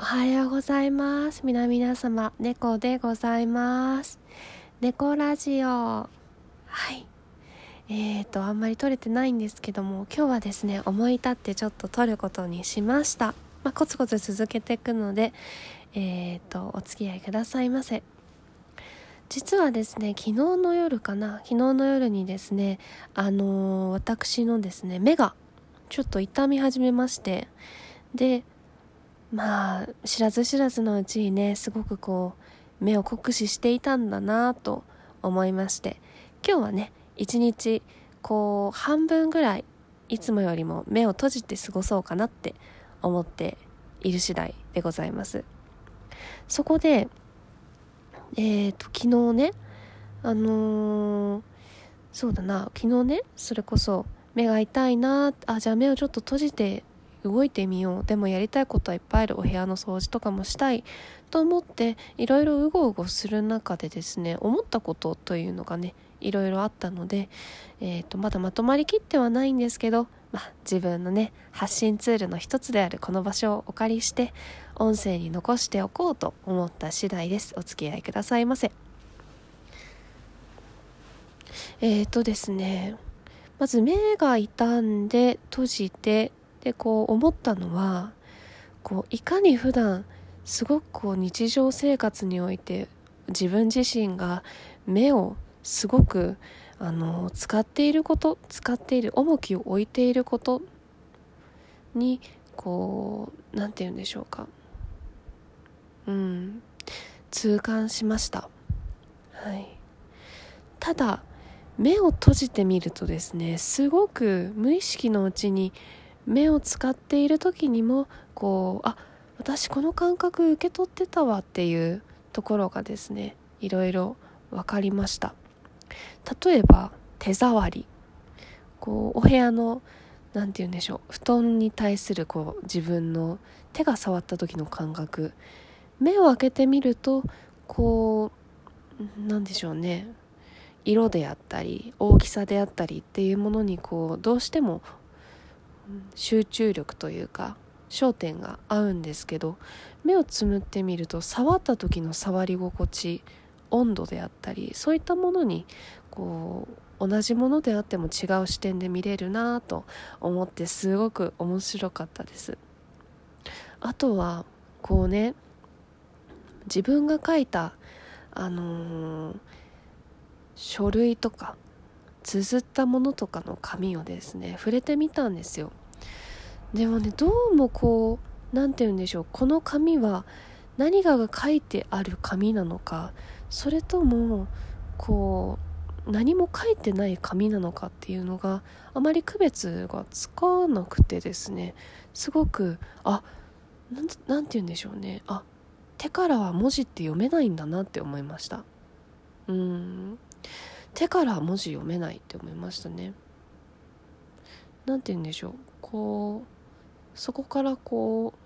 おはようございます。皆々様猫でございます。猫ラジオ。はい。えーとあんまり撮れてないんですけども今日はですね思い立ってちょっと撮ることにしました。まあ、コツコツ続けていくのでえーとお付き合いくださいませ。実はですね昨日の夜かな昨日の夜にですねあのー、私のですね目がちょっと痛み始めましてでまあ知らず知らずのうちにねすごくこう目を酷使していたんだなと思いまして今日はね一日こう半分ぐらいいつもよりも目を閉じて過ごそうかなって思っている次第でございます。そこでえっ、ー、と昨日ねあのー、そうだな昨日ねそれこそ目が痛いなあじゃあ目をちょっと閉じて動いてみよう。でもやりたいことはいっぱいある。お部屋の掃除とかもしたいと思っていろいろうごうごする中でですね思ったことというのがねいろいろあったので、えーと、まだまとまりきってはないんですけど、まあ、自分のね発信ツールの一つであるこの場所をお借りして音声に残しておこうと思った次第です。お付き合いくださいませ。えっ、ー、とですねまず目が傷んで閉じてでこう思ったのはこういかに普段すごくこう日常生活において自分自身が目をすごくあの使っていること使っている重きを置いていることにこう何て言うんでしょうか。うん。痛感しました。はい。ただ目を閉じてみるとですねすごく無意識のうちに目を使っている時にもこうあ私この感覚受け取ってたわっていうところがですねいろいろ分かりました。例えば手触り。こうお部屋の何て言うんでしょう布団に対するこう自分の手が触った時の感覚。目を開けてみるとこうなんでしょうね。色であったり大きさであったりっていうものにこうどうしても集中力というか焦点が合うんですけど目をつむってみると触った時の触り心地温度であったりそういったものにこう同じものであっても違う視点で見れるなと思ってすごく面白かったです。あとはこうね自分が書いたあのー、書類とか綴ったものとかの紙をですね触れてみたんですよ。でもねどうもこう何て言うんでしょうこの紙は何かが書いてある紙なのかそれともこう何も書いてない紙なのかっていうのがあまり区別がつかなくてですねすごくあ何て言うんでしょうねあ手からは文字って読めないんだなって思いました。うん。手から文字読めないって思いましたね。何て言うんでしょう。こうそこからこう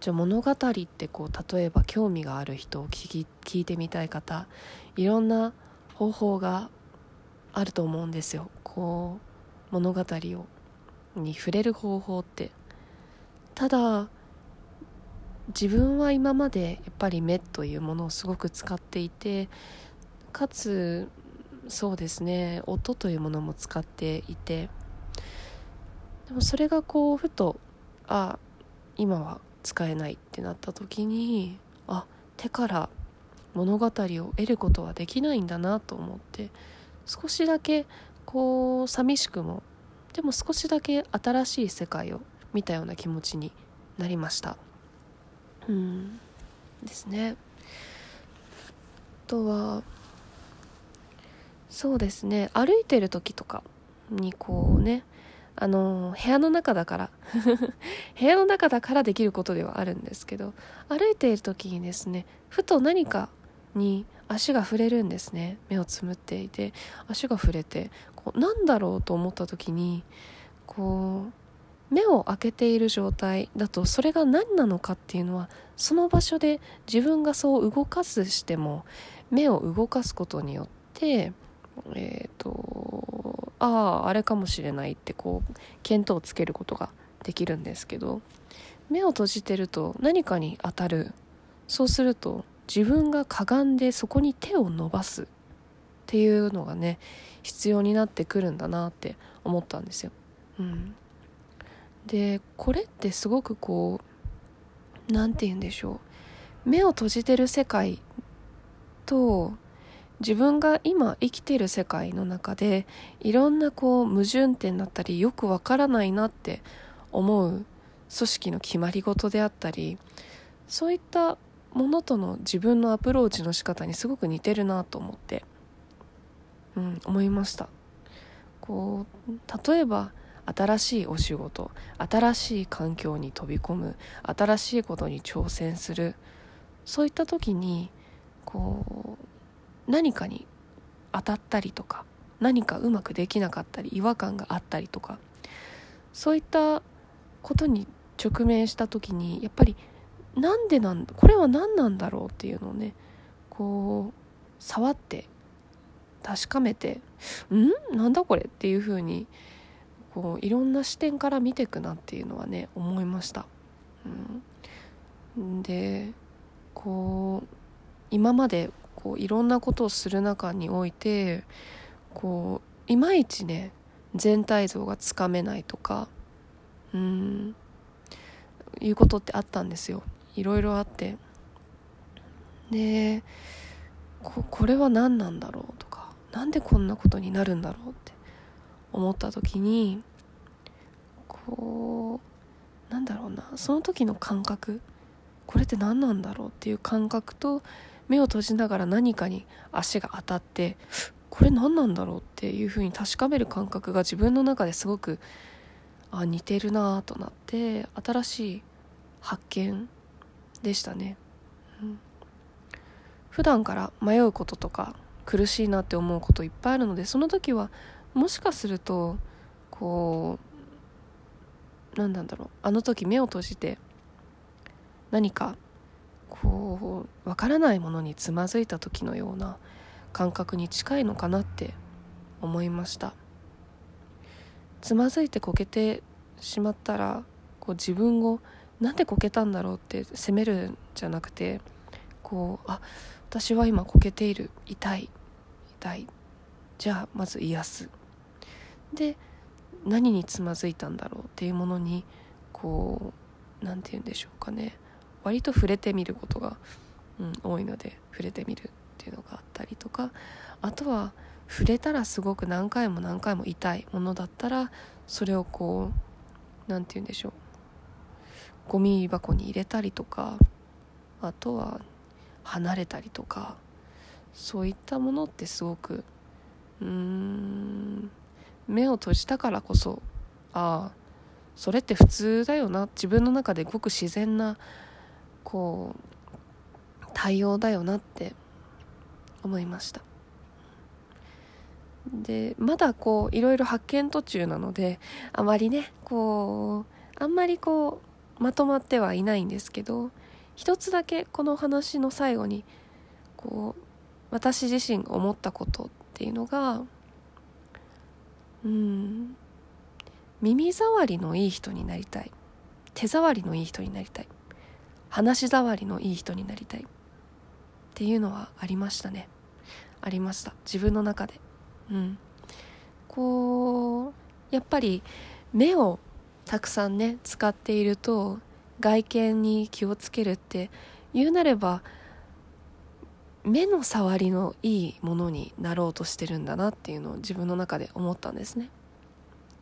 じゃあ物語ってこう例えば興味がある人を聞き聞いてみたい方いろんな方法があると思うんですよ。こう物語をに触れる方法って。ただ自分は今までやっぱり目というものをすごく使っていてかつそうですね。音というものも使っていて。でもそれがこうふとあ今は使えないってなった時にあ手から物語を得ることはできないんだなと思って少しだけこう寂しくもでも少しだけ新しい世界を見たような気持ちになりました。うん。ですね。あとはそうですね。歩いてる時とかにこうねあの部屋の中だから 部屋の中だからできることではあるんですけど歩いている時にですねふと何かに足が触れるんですね。目をつむっていて足が触れてこうなんだろうと思った時にこう目を開けている状態だとそれが何なのかっていうのはその場所で自分がそう動かすしても目を動かすことによってえっ、ー、とあああれかもしれないってこう見当をつけることができるんですけど目を閉じてると何かに当たる。そうすると自分がかがんでそこに手を伸ばすっていうのがね必要になってくるんだなって思ったんですよ。うん、でこれってすごくこう何て言うんでしょう。目を閉じてる世界と自分が今生きてる世界の中でいろんなこう矛盾点だったりよくわからないなって思う組織の決まり事であったりそういったものとの自分のアプローチの仕方にすごく似てるなと思って、うん、思いました。こう例えば新しいお仕事新しい環境に飛び込む新しいことに挑戦するそういった時にこう何かに当たったりとか何かうまくできなかったり違和感があったりとかそういったことに直面した時にやっぱりなんでなんこれは何なんだろうっていうのをねこう触って確かめて「ん？なんだこれ?」っていう風にこういろんな視点から見ていくなっていうのはね思いました。うん、でこう今までこういろんなことをする中においてこういまいちね全体像がつかめないとかうんいうことってあったんですよ。いろいろあって。でここれは何なんだろうとか何でこんなことになるんだろうって思った時にこうなんだろうなその時の感覚これって何なんだろうっていう感覚と目を閉じながら何かに足が当たってこれ何なんだろうっていうふうに確かめる感覚が自分の中ですごくあ似てるなとなって新しい発見でしたね、うん、普段から迷うこととか苦しいなって思うこといっぱいあるのでその時はもしかするとこう何なんだろうあの時目を閉じて何かこうわからないものにつまずいた時のような感覚に近いのかなって思いました。つまずいてこけてしまったらこう自分をなんでこけたんだろうって責めるんじゃなくてこうあ私は今こけている。痛い。痛い。じゃあまず癒す。で何につまずいたんだろうっていうものにこう何て言うんでしょうかね。割と触れてみることが、うん、多いので触れてみるっていうのがあったりとかあとは触れたらすごく何回も何回も痛いものだったらそれをこう何て言うんでしょうゴミ箱に入れたりとかあとは離れたりとかそういったものってすごくうーん目を閉じたからこそああそれって普通だよな自分の中でごく自然なこう対応だよなって思いました。でまだこういろいろ発見途中なのであまりねこうあんまりこうまとまってはいないんですけど一つだけこの話の最後にこう私自身が思ったことっていうのがうん耳障りのいい人になりたい。手触りのいい人になりたい。話触りのいい人になりたい。っていうのはありましたね。ありました。自分の中で。うん。こうやっぱり目をたくさんね使っていると外見に気をつけるって言うなれば目の触りのいいものになろうとしてるんだなっていうのを自分の中で思ったんですね。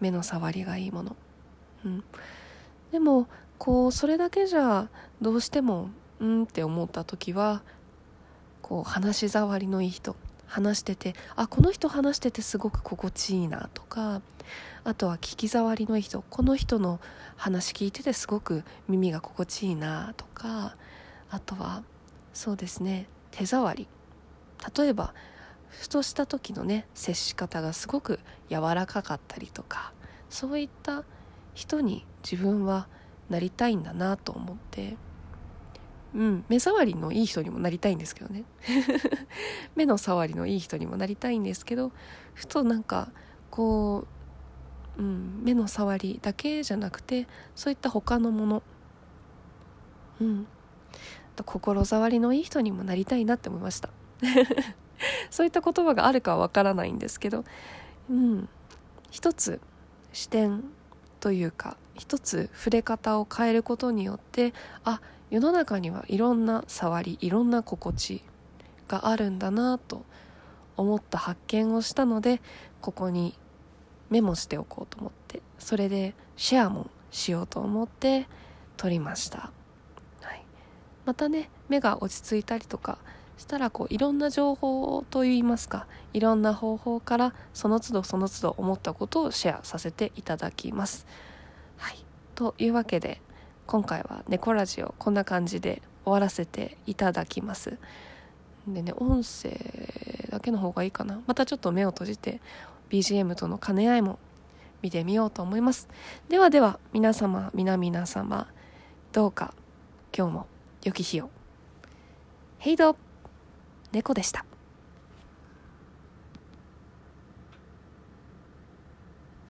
目の触りがいいもの。うん。でもこうそれだけじゃどうしてもうんって思った時はこう話し触りのいい人話しててあこの人話しててすごく心地いいなとかあとは聞き障りのいい人この人の話聞いててすごく耳が心地いいなとかあとはそうですね手触り。例えばふとした時のね接し方がすごく柔らかかったりとかそういった人に自分はなりたいんだなと思って。うん目障りのいい人にもなりたいんですけどね。目の触りのいい人にもなりたいんですけどふとなんかこううん、目の触りだけじゃなくてそういった他のもの、うん、心触りのいい人にもなりたいなって思いました。そういった言葉があるかはわからないんですけど、うん、一つ視点というか一つ触れ方を変えることによってあ世の中にはいろんな触りいろんな心地があるんだなと思った発見をしたのでここにメモしておこうと思ってそれでシェアもしようと思って撮りました、はい、またね目が落ち着いたりとかしたらこういろんな情報といいますかいろんな方法からその都度その都度思ったことをシェアさせていただきます。というわけで今回は猫ラジオこんな感じで終わらせていただきます。でね音声だけの方がいいかな。またちょっと目を閉じて BGM との兼ね合いも見てみようと思います。ではでは皆様皆々様どうか今日も良き日を。ヘイド猫でした。